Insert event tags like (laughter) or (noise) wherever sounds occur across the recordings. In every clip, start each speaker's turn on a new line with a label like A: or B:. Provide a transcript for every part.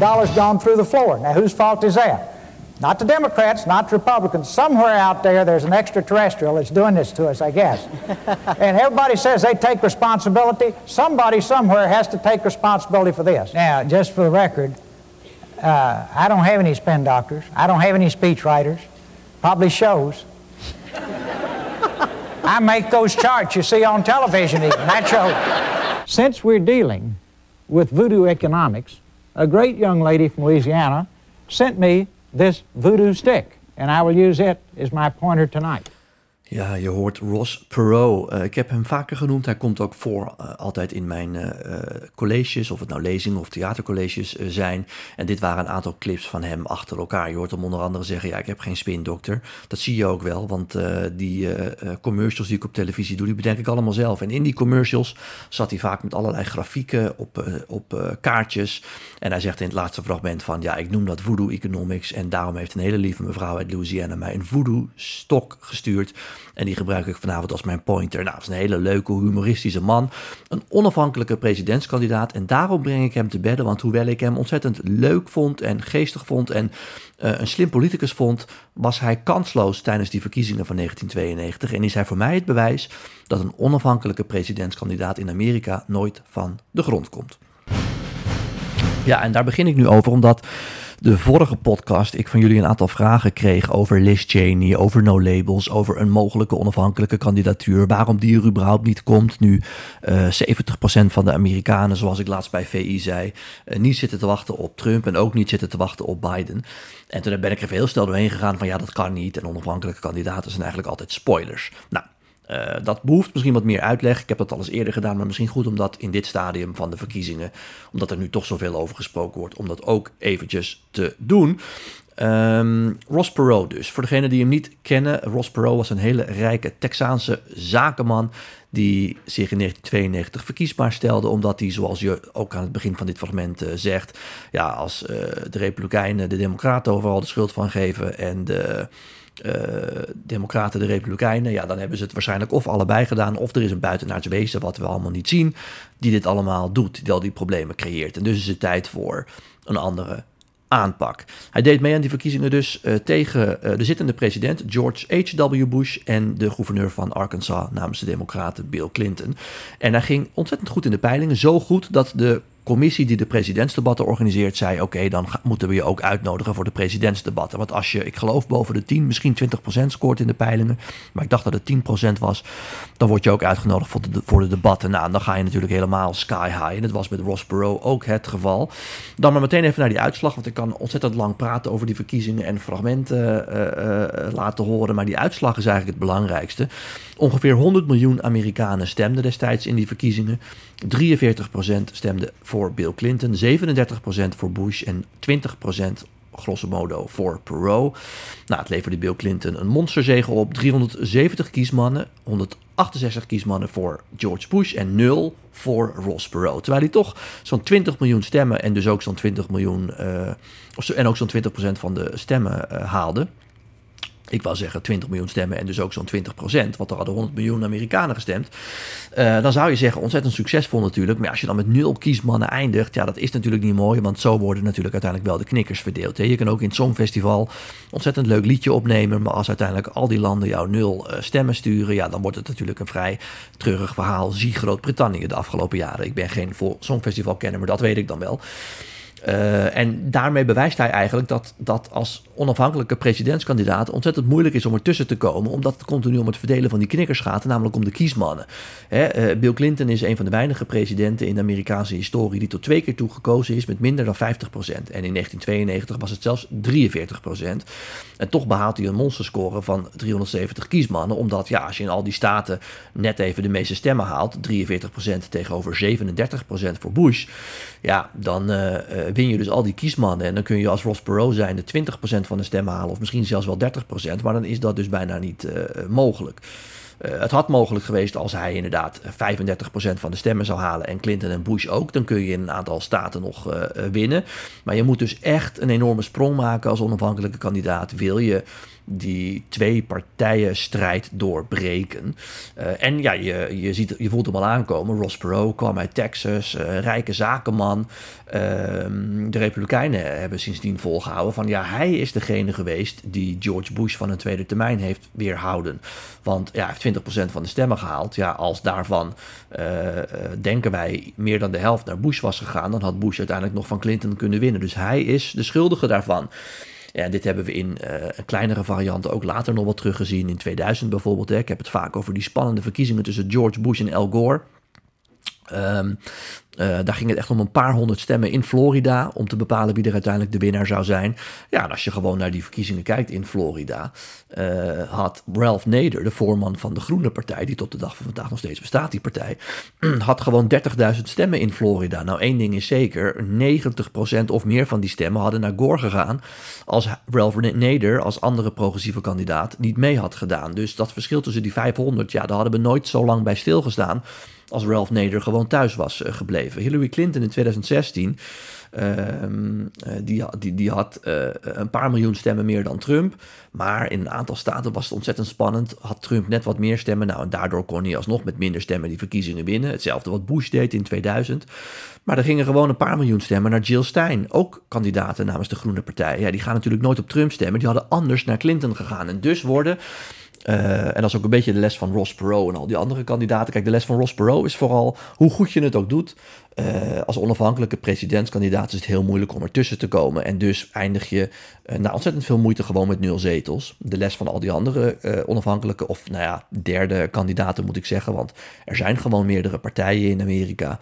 A: The dollar's gone through the floor. Now, whose fault is that? Not the Democrats, not the Republicans. Somewhere out there, there's an extraterrestrial that's doing this to us, I guess. (laughs) and everybody says they take responsibility. Somebody somewhere has to take responsibility for this. Now, just for the record, uh, I don't have any spin doctors. I don't have any speech writers. Probably shows. I make those charts you see on television even. That shows. Since we're dealing with voodoo economics, a great young lady from Louisiana sent me this voodoo stick, and I will use it as my pointer tonight.
B: Ja, je hoort Ross Perot. Uh, ik heb hem vaker genoemd. Hij komt ook voor uh, altijd in mijn uh, colleges, of het nou lezingen of theatercolleges zijn. En dit waren een aantal clips van hem achter elkaar. Je hoort hem onder andere zeggen, ja, ik heb geen spindokter. Dat zie je ook wel, want die commercials die ik op televisie doe, die bedenk ik allemaal zelf. En in die commercials zat hij vaak met allerlei grafieken op, op kaartjes. En hij zegt in het laatste fragment van, ja, ik noem dat voodoo economics. En daarom heeft een hele lieve mevrouw uit Louisiana mij een voodoo stok gestuurd en die gebruik ik vanavond als mijn pointer. Nou, dat is een hele leuke, humoristische man. Een onafhankelijke presidentskandidaat. En daarom breng ik hem te bedden. Want hoewel ik hem ontzettend leuk vond en geestig vond en uh, een slim politicus vond, was hij kansloos tijdens die verkiezingen van 1992. En is hij voor mij het bewijs dat een onafhankelijke presidentskandidaat in Amerika nooit van de grond komt. Ja, en daar begin ik nu over, omdat de vorige podcast ik van jullie een aantal vragen kreeg over Liz Cheney, over no labels, over een mogelijke onafhankelijke kandidatuur, waarom die er überhaupt niet komt nu uh, eh, 70% van de Amerikanen, zoals ik laatst bij VI zei, uh, niet zitten te wachten op Trump en ook niet zitten te wachten op Biden. En toen ben ik er heel snel doorheen gegaan van ja, dat kan niet en onafhankelijke kandidaten zijn eigenlijk altijd spoilers. Nou, uh, dat behoeft misschien wat meer uitleg. Ik heb dat al eens eerder gedaan, maar misschien goed om dat in dit stadium van de verkiezingen, omdat er nu toch zoveel over gesproken wordt, om dat ook eventjes te doen. Um, Ross Perot dus. Voor degenen die hem niet kennen, Ross Perot was een hele rijke Texaanse zakenman die zich in 1992 verkiesbaar stelde, omdat hij, zoals je ook aan het begin van dit fragment uh, zegt, ja, als uh, de Republikeinen de Democraten overal de schuld van geven en de uh, Democraten, de Republikeinen, ja, dan hebben ze het waarschijnlijk of allebei gedaan, of er is een buitenaards wezen wat we allemaal niet zien, die dit allemaal doet, die al die problemen creëert. En dus is het tijd voor een andere aanpak. Hij deed mee aan die verkiezingen dus uh, tegen uh, de zittende president George H.W. Bush en de gouverneur van Arkansas namens de Democraten Bill Clinton. En hij ging ontzettend goed in de peilingen, zo goed dat de commissie die de presidentsdebatten organiseert zei: Oké, dan moeten we je ook uitnodigen voor de presidentsdebatten. Want als je, ik geloof, boven de 10, misschien 20% scoort in de peilingen, maar ik dacht dat het 10% was, dan word je ook uitgenodigd voor de, voor de debatten. Nou, dan ga je natuurlijk helemaal sky high. En dat was met Ross Perot ook het geval. Dan maar meteen even naar die uitslag, want ik kan ontzettend lang praten over die verkiezingen en fragmenten uh, uh, laten horen. Maar die uitslag is eigenlijk het belangrijkste. Ongeveer 100 miljoen Amerikanen stemden destijds in die verkiezingen. 43% stemde voor Bill Clinton, 37% voor Bush en 20% grosso modo voor Perot. Nou, het leverde Bill Clinton een monsterzege op. 370 kiesmannen, 168 kiesmannen voor George Bush en 0 voor Ross Perot. Terwijl hij toch zo'n 20 miljoen stemmen en dus ook zo'n 20 miljoen, uh, en ook zo'n 20% van de stemmen uh, haalde ik wou zeggen 20 miljoen stemmen en dus ook zo'n 20 procent, want er hadden 100 miljoen Amerikanen gestemd. Uh, dan zou je zeggen ontzettend succesvol natuurlijk. Maar als je dan met nul kiesmannen eindigt, ja, dat is natuurlijk niet mooi, want zo worden natuurlijk uiteindelijk wel de knikkers verdeeld. Hè. Je kan ook in het Songfestival ontzettend leuk liedje opnemen, maar als uiteindelijk al die landen jou nul uh, stemmen sturen, ja, dan wordt het natuurlijk een vrij treurig verhaal. Zie Groot-Brittannië de afgelopen jaren. Ik ben geen Songfestival-kenner, maar dat weet ik dan wel. Uh, en daarmee bewijst hij eigenlijk dat, dat als onafhankelijke presidentskandidaat ontzettend moeilijk is om ertussen te komen, omdat het continu om het verdelen van die knikkers gaat, namelijk om de kiesmannen. Hè, uh, Bill Clinton is een van de weinige presidenten in de Amerikaanse historie die tot twee keer toe gekozen is met minder dan 50%. En in 1992 was het zelfs 43%. En toch behaalt hij een monsterscore van 370 kiesmannen, omdat ja, als je in al die staten net even de meeste stemmen haalt, 43% tegenover 37% voor Bush, ja, dan uh, win je dus al die kiesmannen. En dan kun je als Ross Perot zijn de 20% van de stemmen halen, of misschien zelfs wel 30%. Maar dan is dat dus bijna niet mogelijk. het had mogelijk geweest als hij inderdaad 35% van de stemmen zou halen en Clinton en Bush ook. Dan kun je in een aantal staten nog winnen. Maar je moet dus echt een enorme sprong maken als onafhankelijke kandidaat. Wil je die twee partijen strijd doorbreken. En ja, je, je, ziet, je voelt hem al aankomen. Ross Perot kwam uit Texas, rijke zakenman. Uh, de Republikeinen hebben sindsdien volgehouden van ja, hij is degene geweest die George Bush van een tweede termijn heeft weerhouden. Want ja, hij 20% van de stemmen gehaald. Ja, als daarvan eh, denken wij meer dan de helft naar Bush was gegaan, dan had Bush uiteindelijk nog van Clinton kunnen winnen. Dus hij is de schuldige daarvan. Ja, dit hebben we in uh, een kleinere variant ook later nog wat teruggezien. In 2000 bijvoorbeeld. Hè. Ik heb het vaak over die spannende verkiezingen tussen George Bush en Al Gore. Um, daar ging het echt om een paar honderd stemmen in Florida om te bepalen wie er uiteindelijk de winnaar zou zijn. Ja, als je gewoon naar die verkiezingen kijkt in Florida, uh, had Ralph Nader, de voorman van de Groene Partij, die tot de dag van vandaag nog steeds bestaat, die partij, (clears throat) had gewoon 30.000 stemmen in Florida. Nou, één ding is zeker, 90% of meer van die stemmen hadden naar Gore gegaan als Ralph Nader als andere progressieve kandidaat niet mee had gedaan. Dus dat verschil tussen die 500, ja, daar hadden we nooit zo lang bij stilgestaan als Ralph Nader gewoon thuis was uh, gebleven. Hillary Clinton in 2016, uh, ehm, eh, die, die, die had uh, een paar miljoen stemmen meer dan Trump. Maar in een aantal staten was het ontzettend spannend. Had Trump net wat meer stemmen. Nou, en daardoor kon hij alsnog met minder stemmen die verkiezingen winnen. Hetzelfde wat Bush deed in 2000. Maar er gingen gewoon een paar miljoen stemmen naar Jill Stein. Ook kandidaten namens de Groene Partij. Ja, die gaan natuurlijk nooit op Trump stemmen. Die hadden anders naar Clinton gegaan. En dus worden uh, en dat is ook een beetje de les van Ross Perot en al die andere kandidaten. Kijk, de les van Ross Perot is vooral hoe goed je het ook doet. Uh, als onafhankelijke presidentskandidaat is het heel moeilijk om ertussen te komen. En dus eindig je uh, na ontzettend veel moeite gewoon met nul zetels. De les van al die andere onafhankelijke, of nou ja, derde kandidaten moet ik zeggen. Want er zijn gewoon meerdere partijen in Amerika.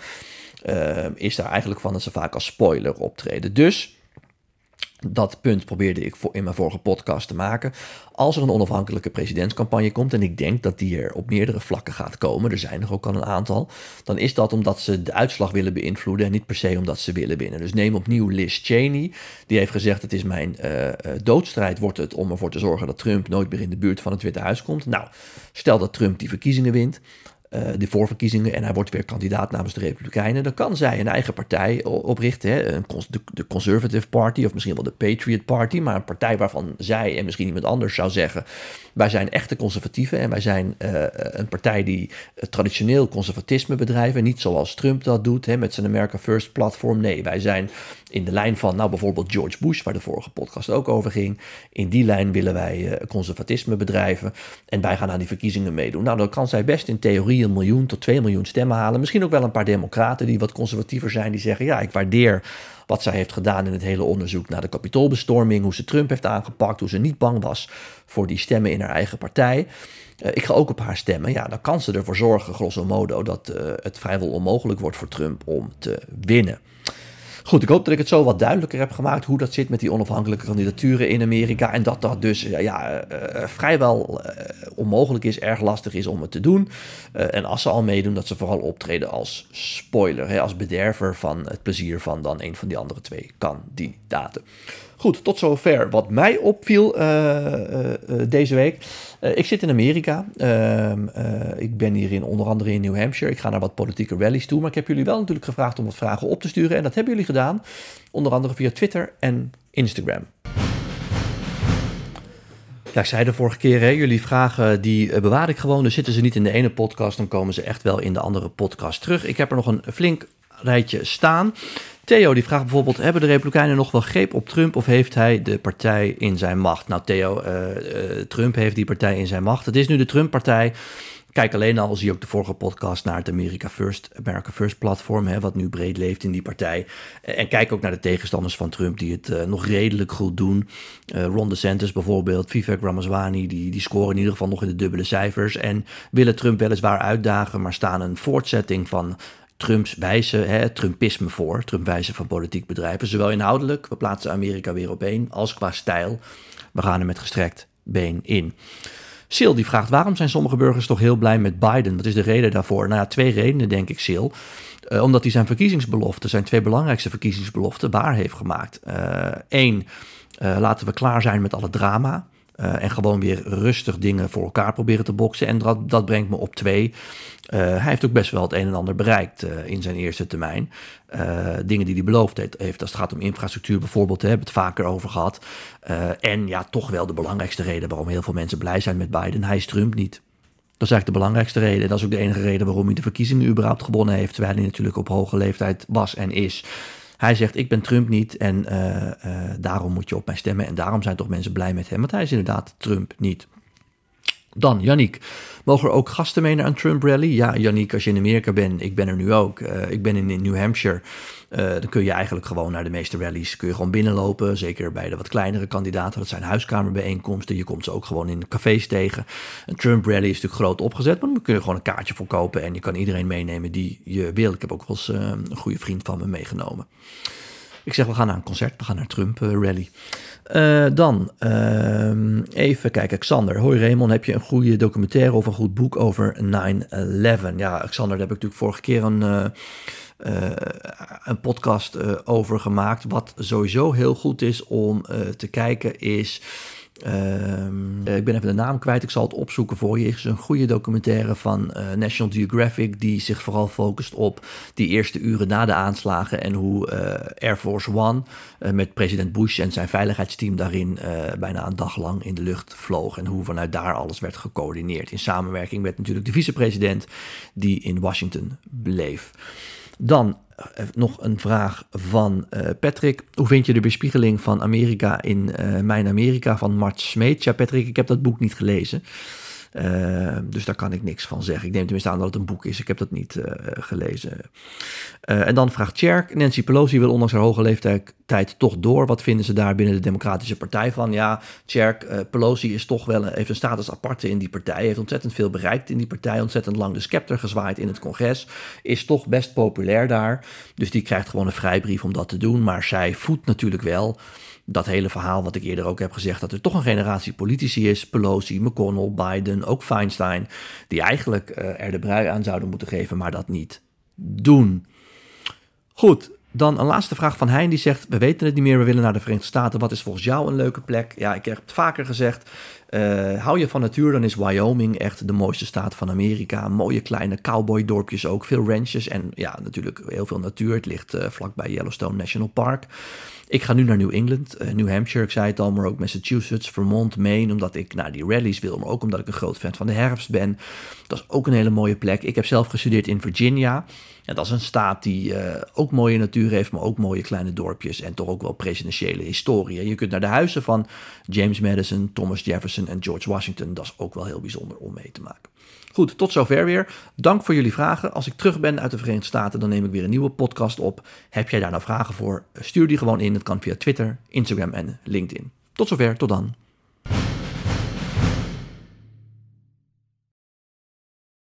B: is daar eigenlijk van dat ze vaak als spoiler optreden. Dus dat punt probeerde ik in mijn vorige podcast te maken. Als er een onafhankelijke presidentscampagne komt, en ik denk dat die er op meerdere vlakken gaat komen, er zijn er ook al een aantal, dan is dat omdat ze de uitslag willen beïnvloeden en niet per se omdat ze willen winnen. Dus neem opnieuw Liz Cheney, die heeft gezegd: Het is mijn uh, doodstrijd, wordt het om ervoor te zorgen dat Trump nooit meer in de buurt van het Witte Huis komt. Nou, stel dat Trump die verkiezingen wint, uh, de voorverkiezingen en hij wordt weer kandidaat namens de Republikeinen, dan kan zij een eigen partij oprichten. Hè? De, de, Conservative Party of misschien wel de Patriot Party, maar een partij waarvan zij en misschien iemand anders zou zeggen: wij zijn echte conservatieven en wij zijn uh, een partij die traditioneel conservatisme bedrijven, niet zoals Trump dat doet hè, met zijn America First platform. Nee, wij zijn in de lijn van, nou bijvoorbeeld George Bush, waar de vorige podcast ook over ging. In die lijn willen wij conservatisme bedrijven en wij gaan aan die verkiezingen meedoen. Nou, dan kan zij best in theorie een miljoen tot 2 miljoen stemmen halen. Misschien ook wel een paar democraten die wat conservatiever zijn, die zeggen: ja, ik waardeer wat zij heeft gedaan in het hele onderzoek naar de kapitoolbestorming, hoe ze Trump heeft aangepakt, hoe ze niet bang was voor die stemmen in haar eigen partij. Uh, ik ga ook op haar stemmen. Ja, dan kan ze ervoor zorgen, grosso modo, dat uh, het vrijwel onmogelijk wordt voor Trump om te winnen. Goed, ik hoop dat ik het zo wat duidelijker heb gemaakt hoe dat zit met die onafhankelijke kandidaturen in Amerika. En dat dat dus ja, uh, vrijwel uh, onmogelijk is, erg lastig is om het te doen. En als ze al meedoen, dat ze vooral optreden als spoiler, hè, als bederver van het plezier van dan een van die andere twee kandidaten. Goed, tot zover wat mij opviel deze week. Ik zit in Amerika. Uh, ik ben hier in, onder andere in New Hampshire. Ik ga naar wat politieke rallies toe. Maar ik heb jullie wel natuurlijk gevraagd om wat vragen op te sturen. En dat hebben jullie gedaan. Onder andere via Twitter en Instagram. Ja, ik zei de vorige keer, hè, jullie vragen die bewaar ik gewoon. Dus zitten ze niet in de ene podcast, dan komen ze echt wel in de andere podcast terug. Ik heb er nog een flink rijtje staan. Theo die vraagt bijvoorbeeld: hebben de Republikeinen nog wel greep op Trump of heeft hij de partij in zijn macht? Nou, Theo, uh, uh, Trump heeft die partij in zijn macht. Het is nu de Trump-partij. Kijk alleen al, zie ook de vorige podcast naar het America First, America First platform, hè, wat nu breed leeft in die partij. En kijk ook naar de tegenstanders van Trump die het nog redelijk goed doen. Uh, Ron DeSantis bijvoorbeeld, Vivek Ramaswamy, die, die scoren in ieder geval nog in de dubbele cijfers. En willen Trump weliswaar uitdagen, maar staan een voortzetting van Trumps wijze, hè, Trumpisme voor, Trump wijze van politiek bedrijven. Zowel inhoudelijk, we plaatsen Amerika weer op één, als qua stijl. We gaan er met gestrekt been in. Sil die vraagt waarom zijn sommige burgers toch heel blij met Biden? Wat is de reden daarvoor? Nou twee redenen denk ik, Sil. Uh, omdat hij zijn verkiezingsbeloften, zijn twee belangrijkste verkiezingsbeloften, waar heeft gemaakt. Eén, uh, uh, laten we klaar zijn met alle drama. En gewoon weer rustig dingen voor elkaar proberen te boksen. En dat, dat brengt me op twee. hij heeft ook best wel het een en ander bereikt in zijn eerste termijn. dingen die hij beloofd heeft, als het gaat om infrastructuur bijvoorbeeld, hebben we het vaker over gehad. en ja, toch wel de belangrijkste reden waarom heel veel mensen blij zijn met Biden. Hij is niet. Dat is eigenlijk de belangrijkste reden. Dat is ook de enige reden waarom hij de verkiezingen überhaupt gewonnen heeft. Terwijl hij natuurlijk op hoge leeftijd was en is. Hij zegt: Ik ben Trump niet en uh, uh, daarom moet je op mij stemmen. En daarom zijn toch mensen blij met hem. Want hij is inderdaad Trump niet. Dan, Yannick. Mogen er ook gasten mee naar een Trump rally? Ja, Yannick, als je in Amerika bent, ik ben er nu ook. Uh, ik ben in, New Hampshire. Uh, dan kun je eigenlijk gewoon naar de meeste rallies. Kun je gewoon binnenlopen. Zeker bij de wat kleinere kandidaten. Dat zijn huiskamerbijeenkomsten. Je komt ze ook gewoon in cafés tegen. Een Trump rally is natuurlijk groot opgezet. Maar dan kun je gewoon een kaartje voor kopen. En je kan iedereen meenemen die je wil. Ik heb ook wel eens uh, een goede vriend van me meegenomen. Ik zeg, we gaan naar een concert. We gaan naar Trump rally. Uh, dan uh, even kijken, Xander. Hoi Raymond, heb je een goede documentaire of een goed boek over 9-11? Ja, Xander, daar heb ik natuurlijk vorige keer een, uh, een podcast over gemaakt. Wat sowieso heel goed is om te kijken is Ehm, ik ben even de naam kwijt, ik zal het opzoeken voor je. Het is een goede documentaire van uh, National Geographic die zich vooral focust op die eerste uren na de aanslagen en hoe uh, Air Force One met president Bush en zijn veiligheidsteam daarin bijna een dag lang in de lucht vloog en hoe vanuit daar alles werd gecoördineerd in samenwerking met natuurlijk de vicepresident die in Washington bleef. Dan eh, nog een vraag van uh, Patrick. Hoe vind je de bespiegeling van Amerika in uh, Mijn Amerika van Mart Smeet? Ja, Patrick, ik heb dat boek niet gelezen. Uh, dus daar kan ik niks van zeggen. Ik neem tenminste aan dat het een boek is. Ik heb dat niet uh, gelezen. Uh, en dan vraagt Cherk: Nancy Pelosi wil ondanks haar hoge leeftijd toch door. Wat vinden ze daar binnen de Democratische Partij van? Ja, Cherk, Pelosi is toch wel een, heeft een status aparte in die partij. Heeft ontzettend veel bereikt in die partij. Ontzettend lang de scepter gezwaaid in het congres. Is toch best populair daar. Dus die krijgt gewoon een vrijbrief om dat te doen. Maar zij voedt natuurlijk wel dat hele verhaal wat ik eerder ook heb gezegd, dat er toch een generatie politici is, Pelosi, McConnell, Biden, ook Feinstein, die eigenlijk uh, er de brui aan zouden moeten geven, maar dat niet doen. Goed, dan een laatste vraag van Hein, die zegt, we weten het niet meer, we willen naar de Verenigde Staten. Wat is volgens jou een leuke plek? Ja, ik heb het vaker gezegd, uh, hou je van natuur, dan is Wyoming echt de mooiste staat van Amerika. Mooie kleine cowboydorpjes ook, veel ranches en ja, natuurlijk heel veel natuur. Het ligt uh, vlakbij Yellowstone National Park. Ik ga nu naar New England, uh, New Hampshire, ik zei het al, maar ook Massachusetts, Vermont, Maine, omdat ik naar die rallies wil, maar ook omdat ik een groot fan van de herfst ben. Dat is ook een hele mooie plek. Ik heb zelf gestudeerd in Virginia. En dat is een staat die uh, ook mooie natuur heeft, maar ook mooie kleine dorpjes en toch ook wel presidentiële historie. Je kunt naar de huizen van James Madison, Thomas Jefferson en George Washington. Dat is ook wel heel bijzonder om mee te maken. Goed, tot zover weer. Dank voor jullie vragen. Als ik terug ben uit de Verenigde Staten, dan neem ik weer een nieuwe podcast op. Heb jij daar nou vragen voor? Stuur die gewoon in. Het kan via Twitter, Instagram en LinkedIn. Tot zover, tot dan.